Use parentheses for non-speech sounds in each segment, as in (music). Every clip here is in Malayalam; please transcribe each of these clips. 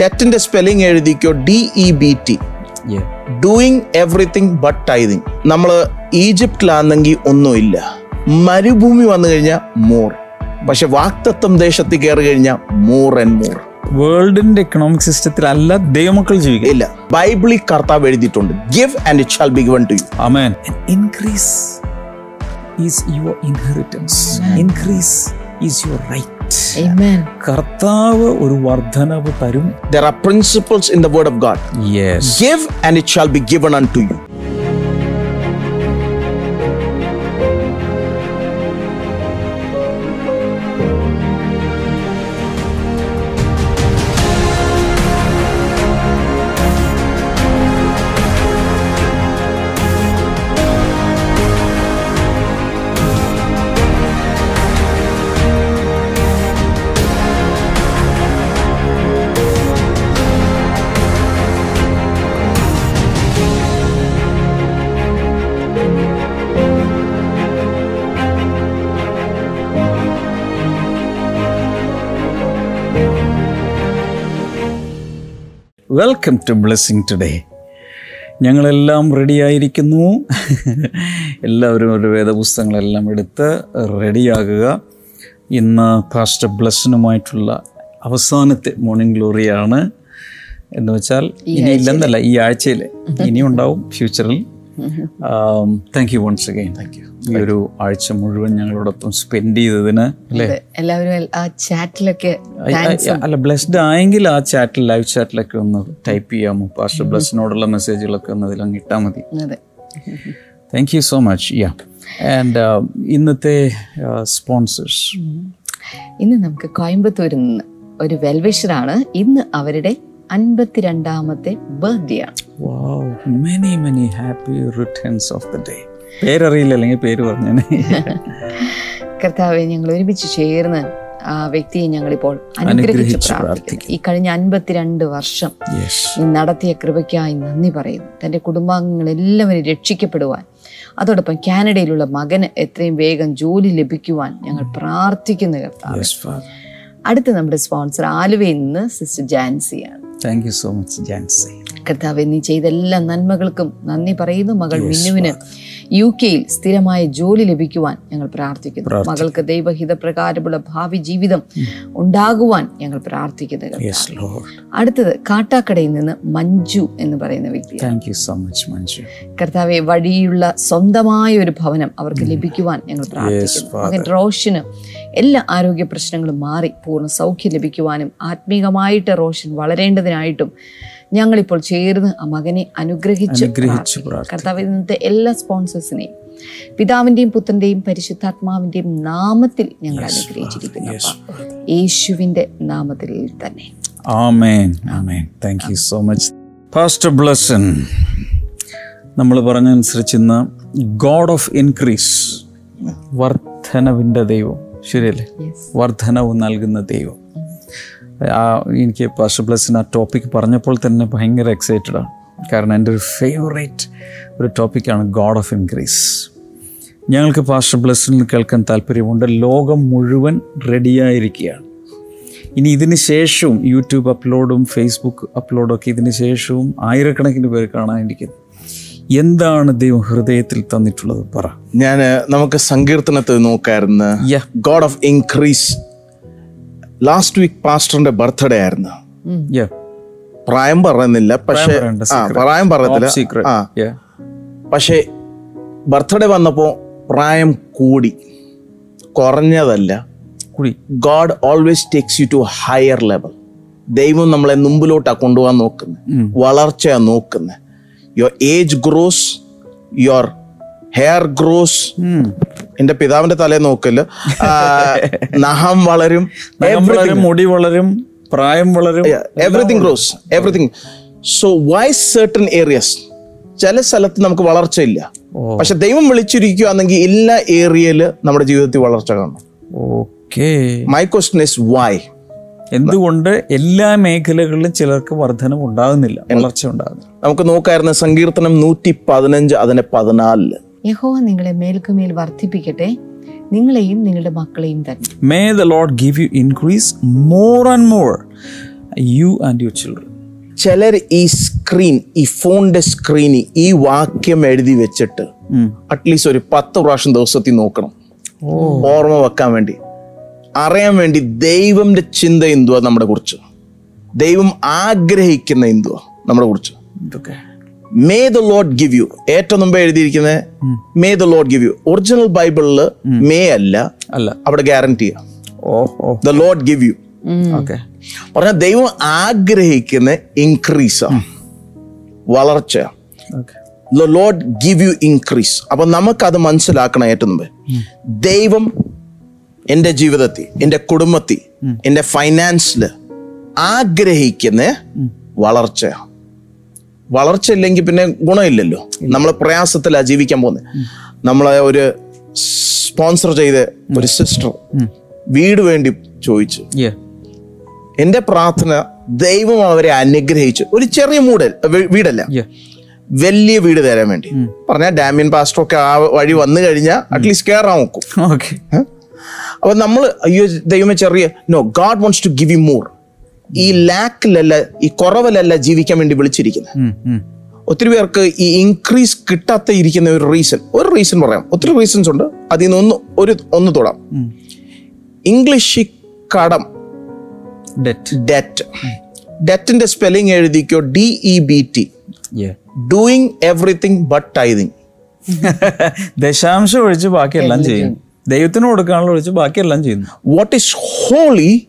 ഡെറ്റിന്റെ സ്പെല്ലിംഗ് എഴുതിക്കോ D E B T Yeah. Doing everything but tithing നമ്മൾ ഈജിപ്തിലാണെങ്കിൽ ഒന്നുമില്ല. മരുഭൂമി വന്നു കഴിഞ്ഞാൽ മോർ പക്ഷെ വാക്തത്വം ദേശത്ത് കയറി കഴിഞ്ഞാൽ മോർ ആൻഡ് മോർ വേൾഡിന്റെ എക്കണോമിക് സിസ്റ്റത്തിൽ അല്ല ദൈവമക്കൾ ജീവിക്കുക ഇല്ല. ബൈബിളിൽ കർത്താവ് എഴുതിയിട്ടുണ്ട്. Give and it shall be given to you Amen. Increase is your inheritance increase is your right Amen. കർത്താവ് ഒരു വർധനവ് തരും there are principles in the word of God yes give and it shall be given unto Welcome to blessing today ഞങ്ങളെല്ലാം റെഡിയായിരിക്കുന്നു എല്ലാവരും ഒരു വേദപുസ്തകങ്ങളെല്ലാം എടുത്ത് റെഡിയാകുക ഇന്ന് പാസ്റ്റർ ബ്ലസ്സിനുമായിട്ടുള്ള അവസാനത്തെ മോർണിംഗ് ഗ്ലോറിയാണ് എന്ന് വെച്ചാൽ ഇനി ഇല്ലെന്നല്ല ഈ ആഴ്ചയിൽ ഇനി ഉണ്ടാവും ഫ്യൂച്ചറിൽ thank you once again thank you ഈ ഒരു ആഴ്ച മുഴുവൻ ഞങ്ങളോടൊപ്പം സ്പെൻഡ് ചെയ്തതിന്. എല്ലാവരും ആ ചാറ്റിലൊക്കെ അല്ല ബ്ലെസ്ഡ് ആയെങ്കിൽ ആ ചാറ്റിൽ ലൈവ് ചാറ്റിലൊക്കെ ഒന്ന് ടൈപ്പ് ചെയ്യാമോ പാസ്റ്റർ ബ്ലസ്സിനോടുള്ള മെസ്സേജുകളൊക്കെ ഒന്ന് അതിലങ്ങ് ഇട്ടാൽ മതി. അതെ. Thank you so much yeah and ഇന്നത്തെ സ്പോൺസേഴ്സ് ഇന്ന് നമുക്ക് കോയമ്പത്തൂരിൽ നിന്ന് ഒരു വെൽവിഷറാണ്. ഇന്ന് അവരുടെ അൻപത്തിരണ്ടാമത്തെ ബർത്ത്ഡേ ആണ്. Wow many many happy returns of the day പേരറിയില്ല അല്ലെങ്കിൽ പേര് പറഞ്ഞു കർത്താവെ ഞങ്ങൾ ഒരുമിച്ച് ചേർന്ന് ആ വ്യക്തിയെ ഞങ്ങളിപ്പോൾ അനുഗ്രഹിച്ച് പ്രാർത്ഥിക്കുന്നു. ഈ കഴിഞ്ഞ അൻപത്തിരണ്ട് വർഷം നടത്തിയ കൃപയ്ക്കായി നന്ദി പറയുന്നു. തന്റെ കുടുംബാംഗങ്ങൾ എല്ലാവരും രക്ഷിക്കപ്പെടുവാൻ അതോടൊപ്പം കാനഡയിലുള്ള മകന് എത്രയും വേഗം ജോലി ലഭിക്കുവാൻ ഞങ്ങൾ പ്രാർത്ഥിക്കുന്നു കർത്താവ്. അടുത്ത നമ്മുടെ സ്പോൺസർ ആലുവയിൽ നിന്ന് sister ജാൻസിയാണ്. Thank you so much Jancy. കർത്താവ് നീ ചെയ്ത എല്ലാ നന്മകൾക്കും നന്ദി പറയുന്നു. മകൾ മിന്നുവിന് യു കെയിൽ സ്ഥിരമായ ജോലി ലഭിക്കുവാൻ ഞങ്ങൾ പ്രാർത്ഥിക്കുന്നു. മകൾക്ക് ദൈവഹിതപ്രകാരമുള്ള ഭാവി ജീവിതം ഉണ്ടാകുവാൻ ഞങ്ങൾ പ്രാർത്ഥിക്കുന്നു അടുത്തത് കാട്ടാക്കടയിൽ നിന്ന് മഞ്ജു എന്ന് പറയുന്ന വ്യക്തി. So much Manju. കർത്താവെ വഴിയുള്ള സ്വന്തമായ ഒരു ഭവനം അവർക്ക് ലഭിക്കുവാൻ ഞങ്ങൾ പ്രാർത്ഥിക്കുന്നു. മകൻ റോഷന് എല്ലാ ആരോഗ്യ പ്രശ്നങ്ങളും മാറി പൂർണ സൗഖ്യം ലഭിക്കുവാനും ആത്മീകമായിട്ട് റോഷൻ വളരേണ്ടതിനായിട്ടും ഞങ്ങളിപ്പോൾ ചേർന്ന് ആ മകനെ അനുഗ്രഹിച്ച് കർത്താവ് ഇന്നത്തെ എല്ലാ സ്പോൺസേഴ്സിനെയും പിതാവിന്റെയും പുത്രന്റെയും പരിശുദ്ധാത്മാവിന്റെയും നാമത്തിൽ ഞങ്ങൾ അനുഗ്രഹിച്ചിരിക്കുന്നു യേശുവിന്റെ നാമത്തിൽ തന്നെ. Amen amen thank you so much pastor Blesson നമ്മൾ പറഞ്ഞനുസരിച്ച് ഇന്ന് ഗോഡ് ഓഫ് ഇൻക്രീസ് വർധനവിന്റെ ദൈവം. ശരിയല്ലേ? Yes. വർധനവ് നൽകുന്ന ദൈവം. എനിക്ക് പാസ്റ്റർ ബ്ലസ്സിൻ ആ ടോപ്പിക് പറഞ്ഞപ്പോൾ തന്നെ ഭയങ്കര എക്സൈറ്റഡ് ആണ് കാരണം എന്റെ ഒരു ഫേവറേറ്റ് ഒരു ടോപ്പിക്കാണ് ഗോഡ് ഓഫ് ഇൻക്രീസ് ഞങ്ങൾക്ക് പാസ്റ്റർ ബ്ലസ്സിൽ കേൾക്കാൻ താല്പര്യമുണ്ട്. ലോകം മുഴുവൻ റെഡിയായിരിക്കുകയാണ് ഇനി ഇതിന് ശേഷവും യൂട്യൂബ് അപ്ലോഡും ഫേസ്ബുക്ക് അപ്ലോഡും ഒക്കെ ഇതിന് ശേഷവും ആയിരക്കണക്കിന് പേര് കാണാനിരിക്കുന്നു. എന്താണ് ദൈവം ഹൃദയത്തിൽ തന്നിട്ടുള്ളത് പറ. ഞാൻ നമുക്ക് സങ്കീർത്തനത്തിൽ നോക്കായിരുന്നു. God of increase last week പാസ്റ്ററിന്റെ birthday ആയിരുന്നു. പ്രായം പറയുന്നില്ല പക്ഷെ ആ പ്രായം പറയത്തില്ല. ആ. പക്ഷെ ബർത്ത്ഡേ വന്നപ്പോ പ്രായം കൂടി. കുറഞ്ഞതല്ല. കൂടി. God always takes you to higher level ദൈവം നമ്മളെ മുമ്പിലോട്ടാ കൊണ്ടുപോകാൻ നോക്കുന്നത്. വളർച്ചയാ നോക്കുന്നത്. Your age grows your hair grows എന്റെ പിതാവിന്റെ തലേ നോക്കൽ. നഹം നഖം വളരും മുടി വളരും പ്രായം വളരും everything grows everything so why certain areas ചില സ്ഥലത്ത് നമുക്ക് വളർച്ചയില്ല. പക്ഷെ ദൈവം വിളിച്ചിരിക്കുകയാണെങ്കിൽ എല്ലാ ഏരിയയിൽ നമ്മുടെ ജീവിതത്തിൽ വളർച്ച കാണും. Okay. My question is why എന്തുകൊണ്ട് എല്ലാ മേഖലകളിലും ചിലർക്ക് വർധനം ഉണ്ടാകുന്നില്ല വളർച്ച ഉണ്ടാകുന്നില്ല നമുക്ക് നോക്കായിരുന്നു സങ്കീർത്തനം നൂറ്റി പതിനഞ്ച് അതിന് പതിനാലിൽ യഹോവ നിങ്ങളെ മേൽക്കുമേൽ വർദ്ധിപ്പിക്കട്ടെ. നിങ്ങളെയും നിങ്ങളുടെ മക്കളെയും തന്നെ. May the Lord give you increase more and more you and your children ചിലർ ഈ സ്ക്രീൻ ഈ ഫോണിന്റെ സ്ക്രീനിൽ ഈ വാക്യം എഴുതി വെച്ചിട്ട് അറ്റ്ലീസ്റ്റ് ഒരു പത്ത് പ്രാവശ്യം ദിവസത്തിൽ നോക്കണം. ഓർമ്മ വെക്കാൻ വേണ്ടി. അറിയാൻ വേണ്ടി ദൈവന്റെ ചിന്ത എന്തുവാ? നമ്മുടെ കുറിച്ച്. ദൈവം ആഗ്രഹിക്കുന്ന എന്തുവാ? നമ്മുടെ കുറിച്ച്. ഇതൊക്കെ. May the Lord give you ഏറ്റവും മുമ്പ് എഴുതിയിരിക്കുന്നത് may the Lord give you original ബൈബിളിൽ മേ അല്ല അല്ല. അവിടെ guarantee the Lord give you okay. പറഞ്ഞ ദൈവം ആഗ്രഹിക്കുന്ന ഇൻക്രീസ് വളർച്ച okay. The Lord give you increase അപ്പൊ അത് മനസ്സിലാക്കണം ഏറ്റവും മുമ്പ്. ദൈവം എന്റെ ജീവിതത്തിൽ എന്റെ കുടുംബത്തിൽ എന്റെ ഫൈനാൻസിൽ ആഗ്രഹിക്കുന്ന വളർച്ച വളർച്ച ഇല്ലെങ്കിൽ പിന്നെ ഗുണമില്ലല്ലോ. നമ്മൾ പ്രയാസത്തിലാണ് ജീവിക്കാൻ പോകുന്നത് നമ്മളെ ഒരു സ്പോൺസർ ചെയ്ത ഒരു സിസ്റ്റർ വീട് വേണ്ടി ചോദിച്ചു. എന്റെ എന്റെ പ്രാർത്ഥന ദൈവം അവരെ അനുഗ്രഹിച്ചു. ഒരു ചെറിയ മൂടൽ വീടല്ല. വലിയ വീട് തരാൻ വേണ്ടി. പറഞ്ഞാൽ ഡാമിയൻ പാസ്റ്റർ ഒക്കെ ആ വഴി വന്നു കഴിഞ്ഞാൽ അറ്റ്ലീസ്റ്റ് കയറാൻ നോക്കും? അപ്പൊ നമ്മൾ അയ്യോ ദൈവമേ ചെറിയ no God wants to give you more ഈ ലാക്കിലല്ല ഈ കുറവിലല്ല ജീവിക്കാൻ വേണ്ടി വിളിച്ചിരിക്കുന്നത്. ഒത്തിരി പേർക്ക് ഈ ഇൻക്രീസ് കിട്ടാത്ത ഇരിക്കുന്ന ഒരു റീസൺ ഒരു റീസൺ പറയാം. ഒത്തിരി റീസൺസ് ഉണ്ട്. അതിൽ നിന്ന് ഒന്ന് ഒരു ഒന്ന് തൊടാം. ഇംഗ്ലീഷ് കടം ഡെറ്റ് ഡെറ്റ് ഡെറ്റിന്റെ സ്പെല്ലിംഗ് എഴുതിക്കോ? D E B T yeah doing everything but tithing ദശാംശം ഒഴിച്ച് ബാക്കിയെല്ലാം ചെയ്യും. ദൈവത്തിന് കൊടുക്കാനുള്ള ഒഴിച്ച് ബാക്കിയെല്ലാം ചെയ്യുന്നു. What is holy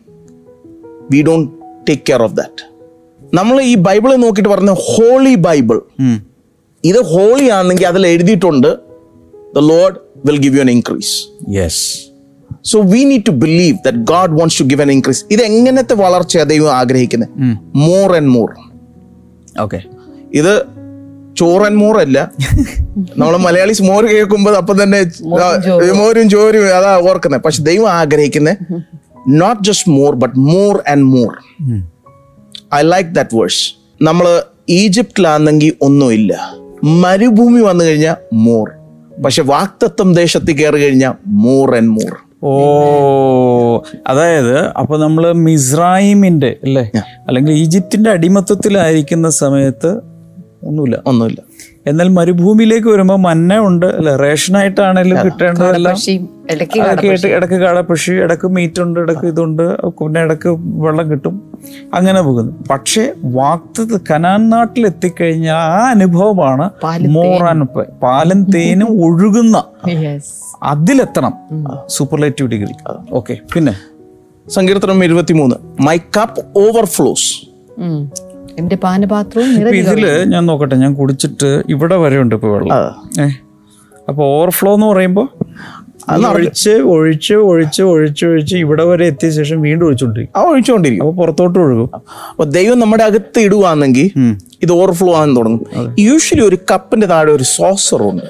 we don't take care of that നമ്മൾ ഈ ബൈബിൾ നോക്കിയിട്ട് പറഞ്ഞ ഹോളി ബൈബിൾ. ഇത് ഹോളി ആണെങ്കിൽ അതിൽ എഴുതിയിട്ടുണ്ട് the Lord will give you an increase yes so we need to believe that God wants to give an increase ഇത് എങ്ങനത്തെ വളർച്ച ദൈവം ആഗ്രഹിക്കുന്നത് മോർ ആൻഡ് മോർ ഓക്കെ ഇത് ചോറൻ ആൻഡ് മോർ അല്ല. നമ്മൾ മലയാളീസ് മോര് കേൾക്കുമ്പോൾ അപ്പം തന്നെ മോരും ചോരും അതാ ഓർക്കുന്നത് പക്ഷെ ദൈവം ആഗ്രഹിക്കുന്നത് not just more but more and more I like that verse നമ്മൾ ഈജിപ്തിലാണെങ്കിൽ ഒന്നുമില്ല മരുഭൂമി വന്നു കഴിഞ്ഞാൽ മോർ പക്ഷെ വാക്തത്വം ദേശത്ത് കയറി കഴിഞ്ഞാൽ മോർ ആൻഡ് മോർ ഓ അതായത് അപ്പൊ നമ്മൾ മിസ്രൈമിന്റെ അല്ലേ? അല്ലെങ്കിൽ ഈജിപ്തിന്റെ അടിമത്വത്തിലായിരിക്കുന്ന സമയത്ത് ഒന്നുമില്ല. ഒന്നുമില്ല. എന്നാൽ മരുഭൂമിയിലേക്ക് വരുമ്പോൾ മഞ്ഞ ഉണ്ട് അല്ലെ? റേഷനായിട്ടാണെങ്കിലും കിട്ടേണ്ടതെല്ലാം. പക്ഷിയും ഇടയ്ക്ക് ഇടയ്ക്ക് കാടപ്പക്ഷി ഇടയ്ക്ക് മീറ്റ് ഉണ്ട് ഇടയ്ക്ക് ഇതുണ്ട് പിന്നെ ഇടയ്ക്ക് വെള്ളം കിട്ടും. അങ്ങനെ പോകുന്നു. പക്ഷേ വാക്ത കനാൻ നാട്ടിൽ എത്തിക്കഴിഞ്ഞ ആ അനുഭവമാണ് മോർ ആൻഡ് പാലും തേനും ഒഴുകുന്ന അതിലെത്തണം. സൂപ്പർലേറ്റീവ് ഡിഗ്രി ഓക്കെ പിന്നെ? സങ്കീർത്തനം ഇരുപത്തിമൂന്ന്. മൈ കപ്പ് ഓവർഫ്ലോസ് എന്റെ പാനപാത്രവും ഇതിൽ ഞാൻ നോക്കട്ടെ ഞാൻ കുടിച്ചിട്ട് ഇവിടെ വരെ ഉണ്ട് ഇപ്പൊ വെള്ളം. ഏ? അപ്പൊ ഓവർഫ്ലോ എന്ന് പറയുമ്പോ അത് ഒഴിച്ച് ഒഴിച്ച് ഒഴിച്ച് ഒഴിച്ച് ഒഴിച്ച് ഇവിടെ വരെ എത്തിയ ശേഷം വീണ്ടും ഒഴിച്ചുകൊണ്ടിരിക്കും ആ ഒഴിച്ചുകൊണ്ടിരിക്കും അപ്പൊ പുറത്തോട്ട് ഒഴുകും. അപ്പൊ ദൈവം നമ്മുടെ അകത്ത് ഇടുവാണെങ്കിൽ ഇത് ഓവർഫ്ലോ ആകാൻ തുടങ്ങും. യൂഷ്വലി ഒരു കപ്പിന്റെ താഴെ ഒരു സോസർ ഉണ്ട്.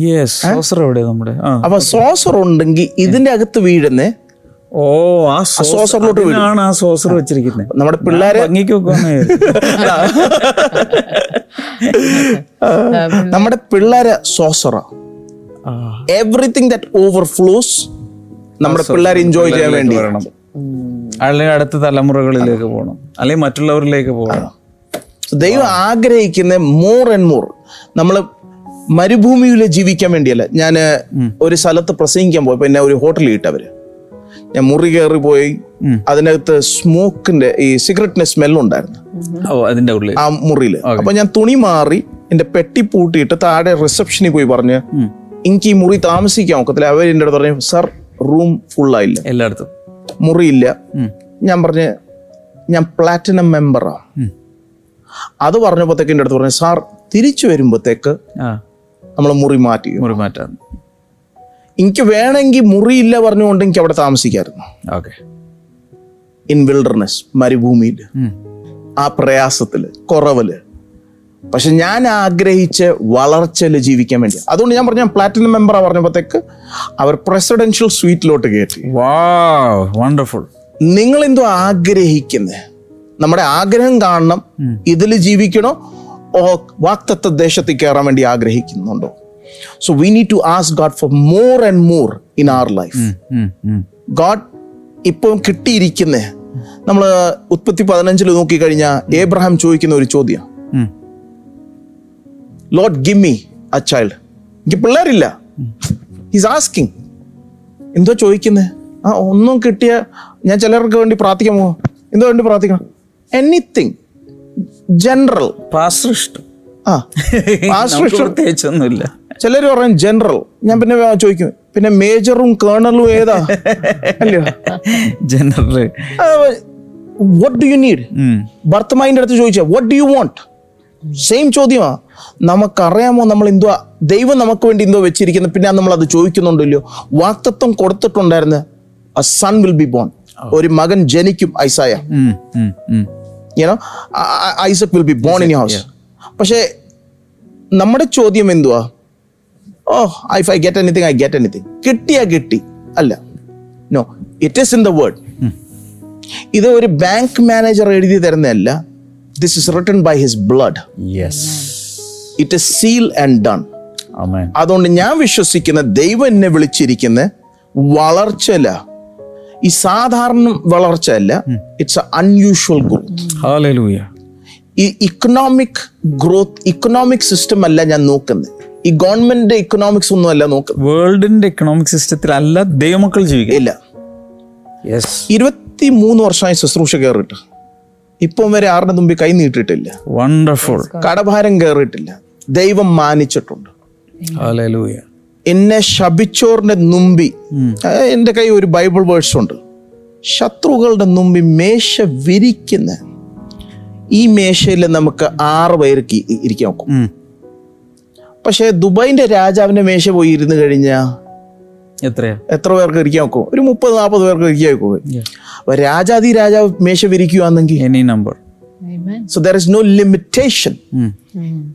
യെസ് സോസർ എവിടെ നമ്മുടെ? അപ്പൊ സോസർ ഉണ്ടെങ്കിൽ ഇതിന്റെ അകത്ത് വീഴുന്ന ഓ ആ സോസറിലോട്ട് വീഴും ആണ് ആ സോസർ വെച്ചിരിക്കുന്നത് നമ്മുടെ പിള്ളേരെ ഭംഗിക്ക് നമ്മുടെ പിള്ളേരെ സോസറ. എവറിങ് ദാറ്റ് ഓവർഫ്ലോസ് നമ്മുടെ പിള്ളേർ എൻജോയ് ചെയ്യാൻ വേണ്ടി. വരണം. അല്ലെങ്കിൽ അടുത്ത തലമുറകളിലേക്ക് പോകണം അല്ലെങ്കിൽ മറ്റുള്ളവരിലേക്ക് പോകണം ദൈവം ആഗ്രഹിക്കുന്ന മോർ ആൻഡ് മോർ നമ്മൾ മരുഭൂമിയിൽ ജീവിക്കാൻ വേണ്ടിയല്ല. ഞാൻ ഒരു സ്ഥലത്ത് പ്രസംഗിക്കാൻ പോയപ്പോ എന്നെ ഒരു ഹോട്ടലിൽ ഇട്ടവര്. ഞാൻ മുറി കയറി പോയി. അതിനകത്ത് സ്മോക്കിന്റെ ഈ സിഗരറ്റിന്റെ സ്മെല്ലുണ്ടായിരുന്നു അതിന്റെ ഉള്ളിൽ ആ മുറിയിൽ അപ്പൊ ഞാൻ തുണി മാറി എന്റെ പെട്ടി പൂട്ടിയിട്ട് താഴെ റിസപ്ഷനിൽ പോയി പറഞ്ഞ് എനിക്ക് ഈ മുറി താമസിക്കാൻ ഒക്കത്തില്ല. അവർ എന്റെ അടുത്ത് പറഞ്ഞു സർ റൂം ഫുൾ ഫുള്ളായില്ല എല്ലായിടത്തും. മുറിയില്ല. ഞാൻ പറഞ്ഞ് ഞാൻ പ്ലാറ്റിനം മെമ്പറാ അത് പറഞ്ഞപ്പോഴത്തേക്ക് എന്റെ അടുത്ത് പറഞ്ഞു സാർ തിരിച്ചു വരുമ്പോഴത്തേക്ക് നമ്മൾ മുറി മാറ്റി മുറി മാറ്റാൻ എനിക്ക് വേണമെങ്കിൽ മുറിയില്ല പറഞ്ഞുകൊണ്ട് എനിക്ക് അവിടെ താമസിക്കായിരുന്നു. ഓക്കെ. ഇൻ വിൽഡർനെസ് മരുഭൂമിയിൽ. ആ പ്രയാസത്തിൽ കുറവിൽ. പക്ഷെ ഞാൻ ആഗ്രഹിച്ച് വളർച്ചയിൽ ജീവിക്കാൻ വേണ്ടി അതുകൊണ്ട് ഞാൻ പറഞ്ഞ പ്ലാറ്റിനം മെമ്പർ പറഞ്ഞപ്പോഴത്തേക്ക് അവർ പ്രസിഡൻഷ്യൽ സ്വീറ്റിലോട്ട് കയറ്റി. വണ്ടർഫുൾ നിങ്ങൾ എന്തോ ആഗ്രഹിക്കുന്നത് നമ്മുടെ ആഗ്രഹം കാണണം. ഇതിൽ ജീവിക്കണോ? ഓ വാക്തത്വ ദേശത്തേക്ക് കയറാൻ വേണ്ടി ആഗ്രഹിക്കുന്നുണ്ടോ? So we need to ask God for more and more in our life God ഇപ്പം കിട്ടിയിരിക്കുന്ന. നമ്മൾ ഉത്പത്തി പതിനഞ്ചിൽ നോക്കിക്കഴിഞ്ഞാൽ ഏബ്രഹാം ചോദിക്കുന്ന ഒരു ചോദ്യം. Lord give me a child എനിക്ക് പിള്ളേരില്ല. ഈസ് ആസ്കിങ് എന്തോ ചോദിക്കുന്നത് ആ ഒന്നും കിട്ടിയ ഞാൻ ചിലർക്ക് വേണ്ടി പ്രാർത്ഥിക്കാൻ പോവാ. എന്തോ വേണ്ടി പ്രാർത്ഥിക്കണം? എനിത്തിങ് ജനറൽ ആ. (laughs) പ്രത്യേകിച്ചൊന്നുമില്ല. ചിലർ പറയും ജനറൽ ഞാൻ പിന്നെ ചോദിക്കും പിന്നെ മേജറും കേണലും ഏതാ? General what do you need ഭർത്തമായിന്റെ അടുത്ത് ചോദിച്ചാൽ what do you want same ചോദ്യമാ. നമുക്കറിയാമോ നമ്മൾ എന്തുവാ ദൈവം നമുക്ക് വേണ്ടി എന്തോ വെച്ചിരിക്കുന്നത് പിന്നെ നമ്മൾ അത് ചോദിക്കുന്നുണ്ടല്ലോ. വാക്തത്വം കൊടുത്തിട്ടുണ്ടായിരുന്നു. A son will be born ഒരു മകൻ ജനിക്കും ഐസായ. You know Isaac will be born in house പക്ഷേ നമ്മുടെ ചോദ്യം എന്തുവാ? ഓ if I get anything I get anything കിട്ടിയാ കിട്ടി. അല്ല. No it is in the word ഇത് ഒരു ബാങ്ക് മാനേജർ എഴുതി തരുന്നതല്ല. This is written by his blood it is seal and done അതുകൊണ്ട് ഞാൻ വിശ്വസിക്കുന്ന ദൈവം എന്നെ വിളിച്ചിരിക്കുന്ന വളർച്ചല. ഈ സാധാരണ വളർച്ച അല്ല ഇറ്റ്സ് അൺയൂഷ്വൽ ഗ്രോത്ത് ഈ ഇക്കണോമിക് ഗ്രോത്ത് ഇക്കണോമിക് സിസ്റ്റം അല്ല ഞാൻ നോക്കുന്നത്. ഈ ഗവൺമെന്റിന്റെ ഇക്കണോമിക്സ് ഒന്നും അല്ല നോക്ക്. വേൾഡിന്റെ ഇക്കണോമിക് സിസ്റ്റത്തിൽ അല്ല ദൈവമക്കൾ ജീവിക്കുക ഇല്ല. യെസ് ഇരുപത്തി മൂന്ന് വർഷമായി ശുശ്രൂഷ കയറിയിട്ട് ഇപ്പം വരെ ആരുടെ മുമ്പിൽ കൈ നീട്ടിട്ടില്ല വണ്ടർഫുൾ കടഭാരം കയറിയിട്ടില്ല ദൈവം മാനിച്ചിട്ടുണ്ട്. എന്നെ ശപിച്ചോറിന്റെ നുമ്പി എന്റെ എന്റെ കൈ ഒരു ബൈബിൾ വേഴ്സ് ഉണ്ട്. ശത്രുക്കളുടെ മുമ്പി മേശ വിരിക്കുന്ന ഈ മേശയിൽ നമുക്ക് ആറ് പേർക്ക് ഇരിക്കാൻ നോക്കും പക്ഷേ ദുബായിന്റെ രാജാവിന്റെ മേശ പോയി ഇരുന്ന് കഴിഞ്ഞാൽ എത്രയാ? എത്ര പേർക്ക് ഇരിക്കാൻ നോക്കും ഒരു മുപ്പത് നാൽപ്പത് പേർക്ക് ഇരിക്കാൻ നോക്കും അപ്പൊ രാജാതി രാജാവ് മേശ വിരിക്കുകയാണെങ്കിൽ any number Amen. So there is no limitation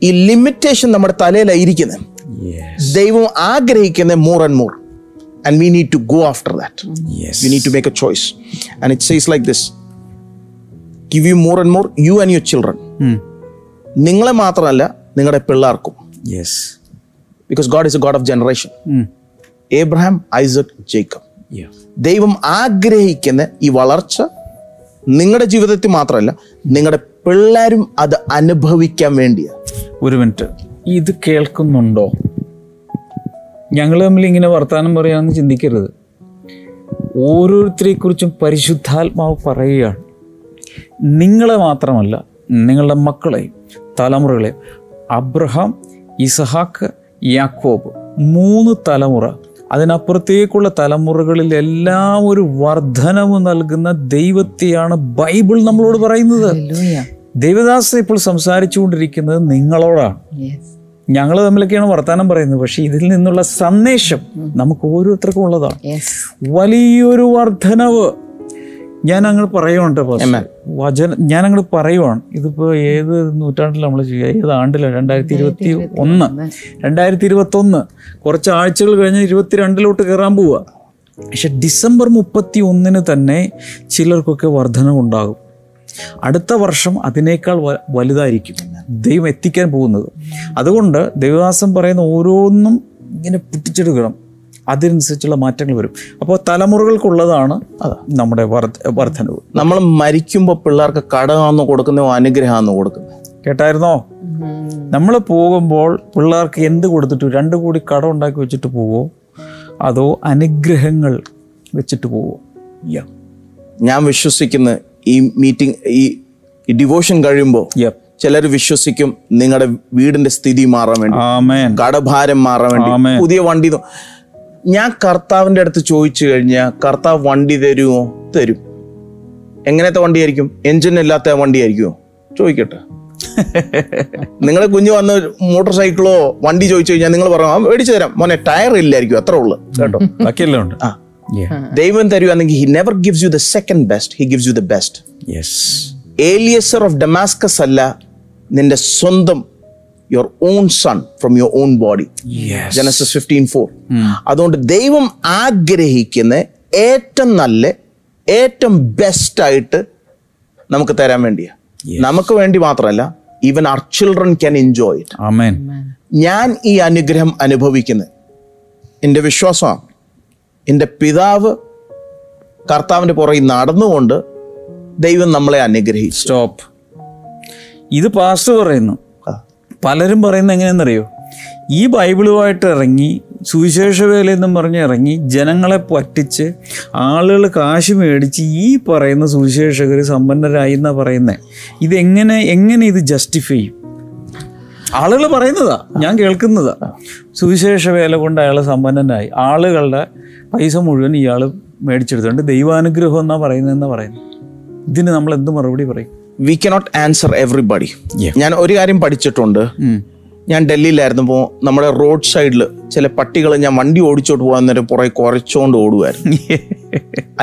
ഈ ലിമിറ്റേഷൻ നമ്മുടെ തലയിലായിരിക്കുന്നത് ദൈവം ആഗ്രഹിക്കുന്ന more and more and we need to go after that we need to make a choice and it says like this give you more and more you and your children നിങ്ങളെ മാത്രമല്ല നിങ്ങളുടെ പിള്ളേർക്കും. Yes because God is a God of generation Abraham Isaac Jacob ദൈവം ആഗ്രഹിക്കുന്ന ഈ വളർച്ച നിങ്ങളുടെ ജീവിതത്തിൽ മാത്രമല്ല നിങ്ങളുടെ പിള്ളേരും അത് അനുഭവിക്കാൻ വേണ്ടിയാണ് ഒരു മിനിറ്റ്. ഇത് കേൾക്കുന്നുണ്ടോ? ഞങ്ങൾ തമ്മിൽ ഇങ്ങനെ വർത്തമാനം പറയാമെന്ന് ചിന്തിക്കരുത്. ഓരോരുത്തരെ കുറിച്ചും പരിശുദ്ധാത്മാവ് പറയുകയാണ്. നിങ്ങളെ മാത്രമല്ല നിങ്ങളുടെ മക്കളെയും തലമുറകളെയും. അബ്രഹാം ഇസഹാക്ക് യാക്കോബ്. മൂന്ന് തലമുറ. അതിനപ്പുറത്തേക്കുള്ള തലമുറകളിൽ എല്ലാം ഒരു വർധനവ് നൽകുന്ന ദൈവത്തെയാണ് ബൈബിൾ നമ്മളോട് പറയുന്നത്. ദേവദാസ് ഇപ്പോൾ സംസാരിച്ചുകൊണ്ടിരിക്കുന്നത് നിങ്ങളോടാണ്. Yes. ഞങ്ങൾ തമ്മിലൊക്കെയാണ് വർത്തമാനം പറയുന്നത്. പക്ഷെ ഇതിൽ നിന്നുള്ള സന്ദേശം നമുക്ക് ഓരോരുത്തർക്കും ഉള്ളതാണ്. Yes. വലിയൊരു വർധനവ്. ഞാൻ അങ്ങ് പറയുന്നുണ്ട് വചന ഞാൻ അങ്ങോട്ട് പറയുവാണ്. ഇതിപ്പോ ഏത് നൂറ്റാണ്ടിൽ നമ്മൾ ചെയ്യുക ഏത് ആണ്ടിലോ? രണ്ടായിരത്തി ഇരുപത്തി ഒന്ന്. രണ്ടായിരത്തി ഇരുപത്തി ഒന്ന് കുറച്ച് ആഴ്ചകൾ കഴിഞ്ഞ് ഇരുപത്തിരണ്ടിലോട്ട് കയറാൻ പോവുക പക്ഷെ ഡിസംബർ മുപ്പത്തി ഒന്നിന് തന്നെ ചിലർക്കൊക്കെ വർധനമുണ്ടാകും അടുത്ത വർഷം അതിനേക്കാൾ വലുതായിരിക്കും. ദൈവം എത്തിക്കാൻ പോകുന്നത്. അതുകൊണ്ട് ദൈവദാസം പറയുന്ന ഓരോന്നും ഇങ്ങനെ പൊട്ടിച്ചെടുക്കണം. അതിനനുസരിച്ചുള്ള മാറ്റങ്ങൾ വരും. അപ്പോൾ തലമുറകൾക്കുള്ളതാണ് നമ്മുടെ വർധ- വർധനവ്. നമ്മൾ മരിക്കുമ്പോൾ പിള്ളേർക്ക് കടമാണെന്ന് കൊടുക്കുന്നതോ അനുഗ്രഹമാണെന്ന് കൊടുക്കുന്നത് കേട്ടായിരുന്നോ? നമ്മൾ പോകുമ്പോൾ പിള്ളേർക്ക് എന്ത് കൊടുത്തിട്ട് രണ്ട് കൂടി കടം ഉണ്ടാക്കി വെച്ചിട്ട് പോവോ? അതോ അനുഗ്രഹങ്ങൾ വെച്ചിട്ട് പോവോ? യാ ഞാൻ വിശ്വസിക്കുന്ന ഈ മീറ്റിംഗ് ഈ ഡിവോഷൻ കഴിയുമ്പോൾ ചിലർ വിശ്വസിക്കും നിങ്ങളുടെ വീടിന്റെ സ്ഥിതി മാറാൻ വേണ്ടി. ആമേൻ. കടഭാരം മാറാൻ വേണ്ടി. പുതിയ വണ്ടി ഞാൻ കർത്താവിന്റെ അടുത്ത് ചോദിച്ചു കഴിഞ്ഞാൽ കർത്താവ് വണ്ടി തരുമോ തരും. എങ്ങനത്തെ വണ്ടിയായിരിക്കും? എഞ്ചിൻ ഇല്ലാത്ത വണ്ടിയായിരിക്കുമോ ചോദിക്കട്ടെ. (laughs) നിങ്ങളെ കുഞ്ഞു വന്ന് മോട്ടോർ സൈക്കിളോ വണ്ടി ചോദിച്ചു കഴിഞ്ഞാൽ നിങ്ങൾ പറയാം "ആ, മേടിച്ചു തരാം. മോനെ ടയർ ഇല്ലായിരിക്കും അത്ര ഉള്ളു. കേട്ടോ? ബാക്കിയെല്ലാം ഉണ്ട്. ആ. ദൈവം തരുവാണെങ്കിൽ he never gives you the second best he gives you the best yes Eliezer of Damascus അല്ല നിന്റെ സ്വന്തം your own son from your own body Genesis fifteen four അതുകൊണ്ട് ദൈവം ആഗ്രഹിക്കുന്ന ഏറ്റവും നല്ല ഏറ്റവും ബെസ്റ്റ് ആയിട്ട് നമുക്ക് തരാൻ വേണ്ടിയാ. നമുക്ക് വേണ്ടി മാത്രമല്ല even our children can enjoy it ഞാൻ ഈ അനുഗ്രഹം അനുഭവിക്കുന്നത് എന്റെ വിശ്വാസമാണ് എന്റെ പിതാവ് കർത്താവിന്റെ പുറകിൽ നടന്നുകൊണ്ട് ദൈവം നമ്മളെ അനുഗ്രഹിച്ചു. സ്റ്റോപ്പ് ഇത് പാസ്റ്റ് പറയുന്നു. പലരും പറയുന്നത് എങ്ങനെയെന്നറിയോ ഈ ബൈബിളുമായിട്ട് ഇറങ്ങി സുവിശേഷ വേലയെന്നും പറഞ്ഞ് ഇറങ്ങി ജനങ്ങളെ പറ്റിച്ച് ആളുകൾ കാശ് മേടിച്ച് ഈ പറയുന്ന സുവിശേഷകർ സമ്പന്നരായി എന്നാ പറയുന്നത് ഇതെങ്ങനെ എങ്ങനെ ഇത് ജസ്റ്റിഫൈ ചെയ്യും? ആളുകൾ പറയുന്നതാ ഞാൻ കേൾക്കുന്നതാ. സുവിശേഷ വേല കൊണ്ട് അയാൾ സമ്പന്നനായി. ആളുകളുടെ പൈസ മുഴുവൻ ഇയാൾ മേടിച്ചെടുത്തുകൊണ്ട് ദൈവാനുഗ്രഹം എന്നാ പറയുന്നതെന്നാ പറയുന്നത് ഇതിന് നമ്മൾ എന്ത് മറുപടി പറയും? We cannot answer everybody. ഞാൻ ഒരു കാര്യം പഠിച്ചിട്ടുണ്ട്. ഞാൻ ഡൽഹിയിലായിരുന്നു. ഇപ്പോൾ നമ്മുടെ റോഡ് സൈഡിൽ ചില പട്ടികൾ ഞാൻ വണ്ടി ഓടിച്ചോട്ട് പോകാൻ നേരം പുറകെ കുറച്ചുകൊണ്ട് ഓടുമായിരുന്നു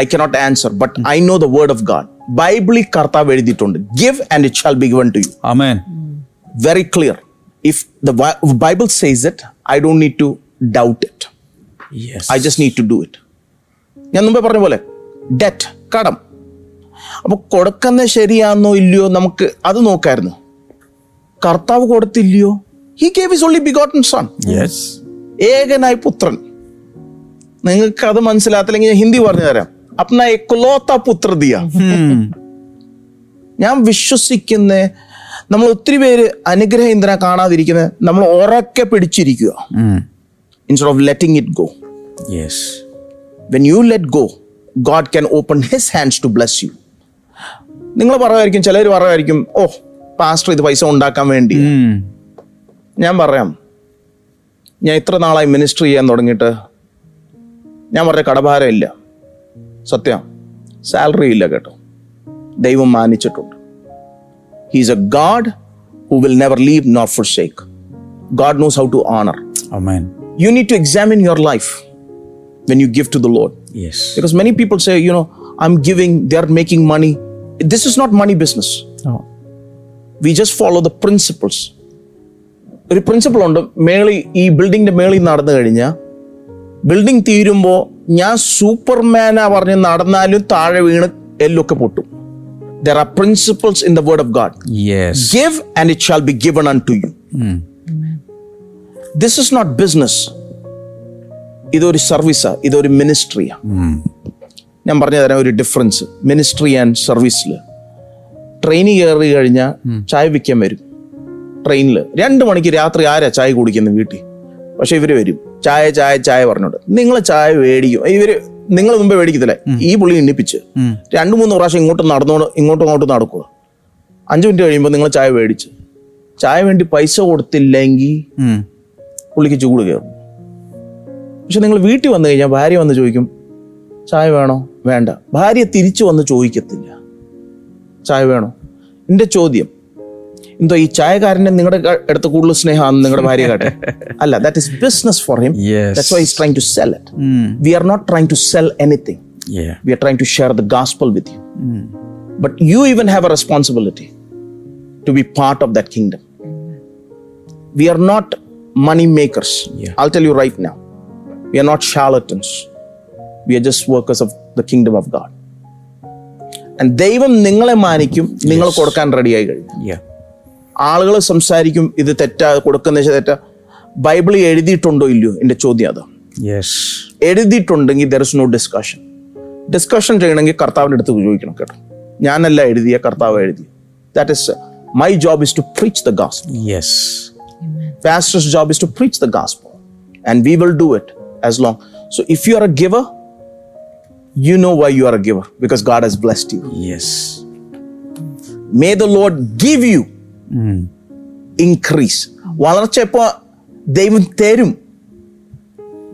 I cannot answer but I know the word of God ബൈബിളിൽ കർത്താവ് എഴുതിയിട്ടുണ്ട്. Give and it shall be given to you amen. Very clear. If the Bible Bible says it, I don't need to doubt it. Just I just need to do it. ഞാൻ മുമ്പേ പറഞ്ഞ പോലെ ഡെറ്റ് കടം. അപ്പൊ കൊടുക്കുന്നത് ശരിയാണെന്നോ ഇല്ലയോ നമുക്ക് അത് നോക്കായിരുന്നു. കർത്താവ് കൊടുത്തില്ലയോ? He gave us only begotten son yes ഏകനായി പുത്രൻ. നിങ്ങൾക്ക് അത് മനസ്സിലാത്തില്ലെങ്കിൽ ഞാൻ ഹിന്ദി പറഞ്ഞു തരാം അപ്ന എക്കുലോത്ത പുത്ര ദിയ ഞാൻ വിശ്വസിക്കുന്ന നമ്മൾ ഒത്തിരി പേര് അനുഗ്രഹം എന്തിനാ കാണാതിരിക്കുന്നത് നമ്മൾ ഉറക്കെ പിടിച്ചിരിക്കുക. Instead of letting it go yes when you let go God can open his hands to bless you നിങ്ങൾ പറയുമായിരിക്കും ചിലർ പറയുമായിരിക്കും ഓ പാസ്റ്റർ ഇത് പൈസ ഉണ്ടാക്കാൻ വേണ്ടി. ഞാൻ പറയാം ഞാൻ ഇത്ര നാളായി മിനിസ്റ്റർ ചെയ്യാൻ തുടങ്ങിയിട്ട് ഞാൻ പറഞ്ഞ കടഭാരം ഇല്ല സത്യം സാലറി ഇല്ല കേട്ടോ. ദൈവം മാനിച്ചിട്ടുണ്ട്. He's a God who will never leave not forsake God knows how to honour you need to examine your life when you you to the Lord because many Because many people say, you know, I'm giving, they're making money. This is not money business. We just follow the principles ഒരു പ്രിൻസിപ്പിൾ ഉണ്ട് മേളി ഈ ബിൽഡിങ്ങിന്റെ മേളിൽ നടന്നു കഴിഞ്ഞാൽ ബിൽഡിംഗ് തീരുമ്പോൾ ഞാൻ സൂപ്പർമാനാ പറഞ്ഞ് നടന്നാലും താഴെ വീണ് എല്ലൊക്കെ പൊട്ടും. There are principles in the word of God give and it shall be given unto you this is not business ഇതൊരു സർവീസാ ഇതൊരു മിനിസ്ട്രിയാ ഞാൻ പറഞ്ഞു തരാം ഒരു ഡിഫറൻസ് മിനിസ്ട്രി ആൻഡ് സർവീസിൽ ട്രെയിനിൽ കയറി കഴിഞ്ഞാൽ ചായ വിൽക്കാൻ വരും. ട്രെയിനിൽ രണ്ട് മണിക്ക് രാത്രി ആരാ ചായ കുടിക്കുന്നത് വീട്ടിൽ? പക്ഷെ ഇവർ വരും. ചായ ചായ ചായ പറഞ്ഞോട്ട് നിങ്ങൾ ചായ മേടിക്കും. ഇവർ നിങ്ങൾ മുമ്പേ മേടിക്കത്തില്ലേ. ഈ പുള്ളി എണ്ണിപ്പിച്ച് രണ്ടു മൂന്ന് പ്രാവശ്യം ഇങ്ങോട്ട് നടന്നോണ്ട് ഇങ്ങോട്ടും അങ്ങോട്ടും നടക്കുക അഞ്ചു മിനിറ്റ് കഴിയുമ്പോൾ നിങ്ങൾ ചായ മേടിച്ച്. ചായ വേണ്ടി പൈസ കൊടുത്തില്ലെങ്കിൽ പുള്ളിക്ക് ചൂട് കയറും. പക്ഷെ നിങ്ങൾ വീട്ടിൽ വന്നു കഴിഞ്ഞാൽ ഭാര്യ വന്ന് ചോദിക്കും ചായ വേണോ? വേണ്ട. ഭാര്യ തിരിച്ചു വന്ന് ചോദിക്കത്തില്ല. ചായ വേണോ? എന്റെ ചോദ്യം. എന്തോ ഈ ചായക്കാരന്റെ നിങ്ങളുടെ അടുത്ത് കൂടുതൽ സ്നേഹമാണ് നിങ്ങളുടെ ഭാര്യ കാട്ടെ? അല്ല that is business for him that's try to sell it we are not try to sell anything we are try to share the gospel with you but you even have a responsibility to be part of that kingdom we are not money makers I tell you right now we are not charlatans not are just workers of the kingdom of God of God. And ദൈവം നിങ്ങളെ മാനിക്കും നിങ്ങൾ കൊടുക്കാൻ റെഡിയായി കഴിഞ്ഞു. ആളുകൾ സംസാരിക്കും ഇത് തെറ്റാ കൊടുക്കുന്ന തെറ്റാ. ബൈബിളിൽ എഴുതിയിട്ടുണ്ടോ ഇല്ലയോ? എന്റെ ചോദ്യം അതാണ് Yes. എഴുതിയിട്ടുണ്ടെങ്കിൽ there is no discussion discussion ചെയ്യണമെങ്കിൽ കർത്താവിന്റെ അടുത്ത് ചോദിക്കണം കേട്ടോ. ഞാനല്ല എഴുതിയ കർത്താവ് എഴുതി that is my job is to preach the gospel Yes. Pastor's job is to preach the gospel and we will do it as long so if you are a giver you know why you are a giver? Because God has blessed you. Yes. May the Lord give you increase വളർച്ച ഇപ്പോ ദൈവം തരും.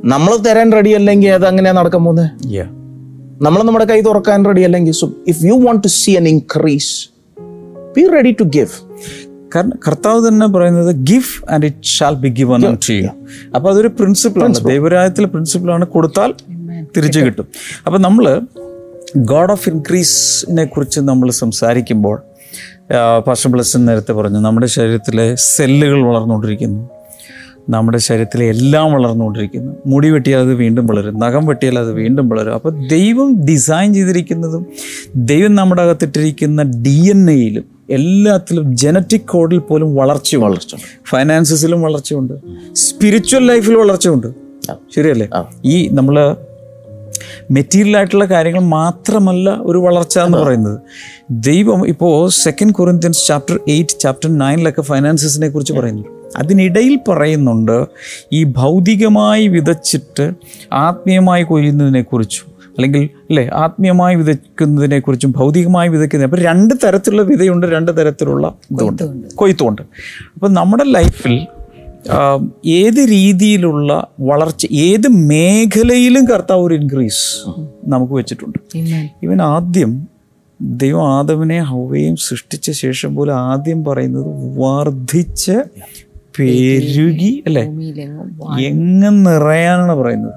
നമ്മൾ തരാൻ റെഡി അല്ലെങ്കിൽ അത് അങ്ങനെയാ നടക്കാൻ പോകുന്നത് നമ്മൾ നമ്മുടെ കൈ തുറക്കാൻ റെഡി അല്ലെങ്കിൽ so if you want to see an increase be ready to give കാരണം കർത്താവ് തന്നെ പറയുന്നത് give and it shall be given to you അപ്പൊ അതൊരു പ്രിൻസിപ്പിളാണ് ദൈവരാജ്യത്തിലെ പ്രിൻസിപ്പിളാണ് കൊടുത്താൽ തിരിച്ചു കിട്ടും. അപ്പോൾ നമ്മൾ ഗോഡ് ഓഫ് ഇൻക്രീസിനെ കുറിച്ച് നമ്മൾ സംസാരിക്കുമ്പോൾ പാസ്റ്റർ ബ്ലസ് നേരത്തെ പറഞ്ഞു നമ്മുടെ ശരീരത്തിലെ സെല്ലുകൾ വളർന്നുകൊണ്ടിരിക്കുന്നു. നമ്മുടെ ശരീരത്തിലെ എല്ലാം വളർന്നുകൊണ്ടിരിക്കുന്നു. മുടി വെട്ടിയാൽ അത് വീണ്ടും വളരും. നഖം വെട്ടിയാൽ അത് വീണ്ടും വളരും. അപ്പോൾ ദൈവം ഡിസൈൻ ചെയ്തിരിക്കുന്നതും ദൈവം നമ്മുടെ അകത്തിട്ടിരിക്കുന്ന ഡി എൻ എയിലും എല്ലാത്തിലും ജനറ്റിക് കോഡിൽ പോലും വളർച്ച വളർച്ച ഫൈനാൻസസിലും വളർച്ചയുണ്ട്. സ്പിരിച്വൽ ലൈഫിൽ വളർച്ചയുണ്ട്. ശരിയല്ലേ? ഈ നമ്മൾ മെറ്റീരിയൽ ആയിട്ടുള്ള കാര്യങ്ങൾ മാത്രമല്ല ഒരു വളർച്ച എന്ന് പറയുന്നത്. ദൈവം ഇപ്പോൾ second Corinthians chapter eight chapter നയനിലൊക്കെ ഫൈനാൻസസിനെ കുറിച്ച് പറയുന്നു. അതിനിടയിൽ പറയുന്നുണ്ട് ഈ ഭൗതികമായി വിതച്ചിട്ട് ആത്മീയമായി കൊയ്യുന്നതിനെക്കുറിച്ചും അല്ലെങ്കിൽ അല്ലേ ആത്മീയമായി വിതയ്ക്കുന്നതിനെക്കുറിച്ചും ഭൗതികമായി വിതയ്ക്കുന്ന അപ്പോൾ രണ്ട് തരത്തിലുള്ള വിതയുണ്ട് രണ്ട് തരത്തിലുള്ള ഇതുണ്ട്. കൊയ്ത്തുണ്ട്. അപ്പം നമ്മുടെ ലൈഫിൽ ഏത് രീതിയിലുള്ള വളർച്ച ഏത് മേഖലയിലും കർത്താവ് ഒരു ഇൻക്രീസ് നമുക്ക് വെച്ചിട്ടുണ്ട്. ഇവൻ ആദ്യം ദൈവം ആദവിനെ ഹൗവയും സൃഷ്ടിച്ച ശേഷം പോലും ആദ്യം പറയുന്നത് വർദ്ധിച്ച് പെരുകി അല്ലേ? എങ്ങും നിറയാനാണ് പറയുന്നത്.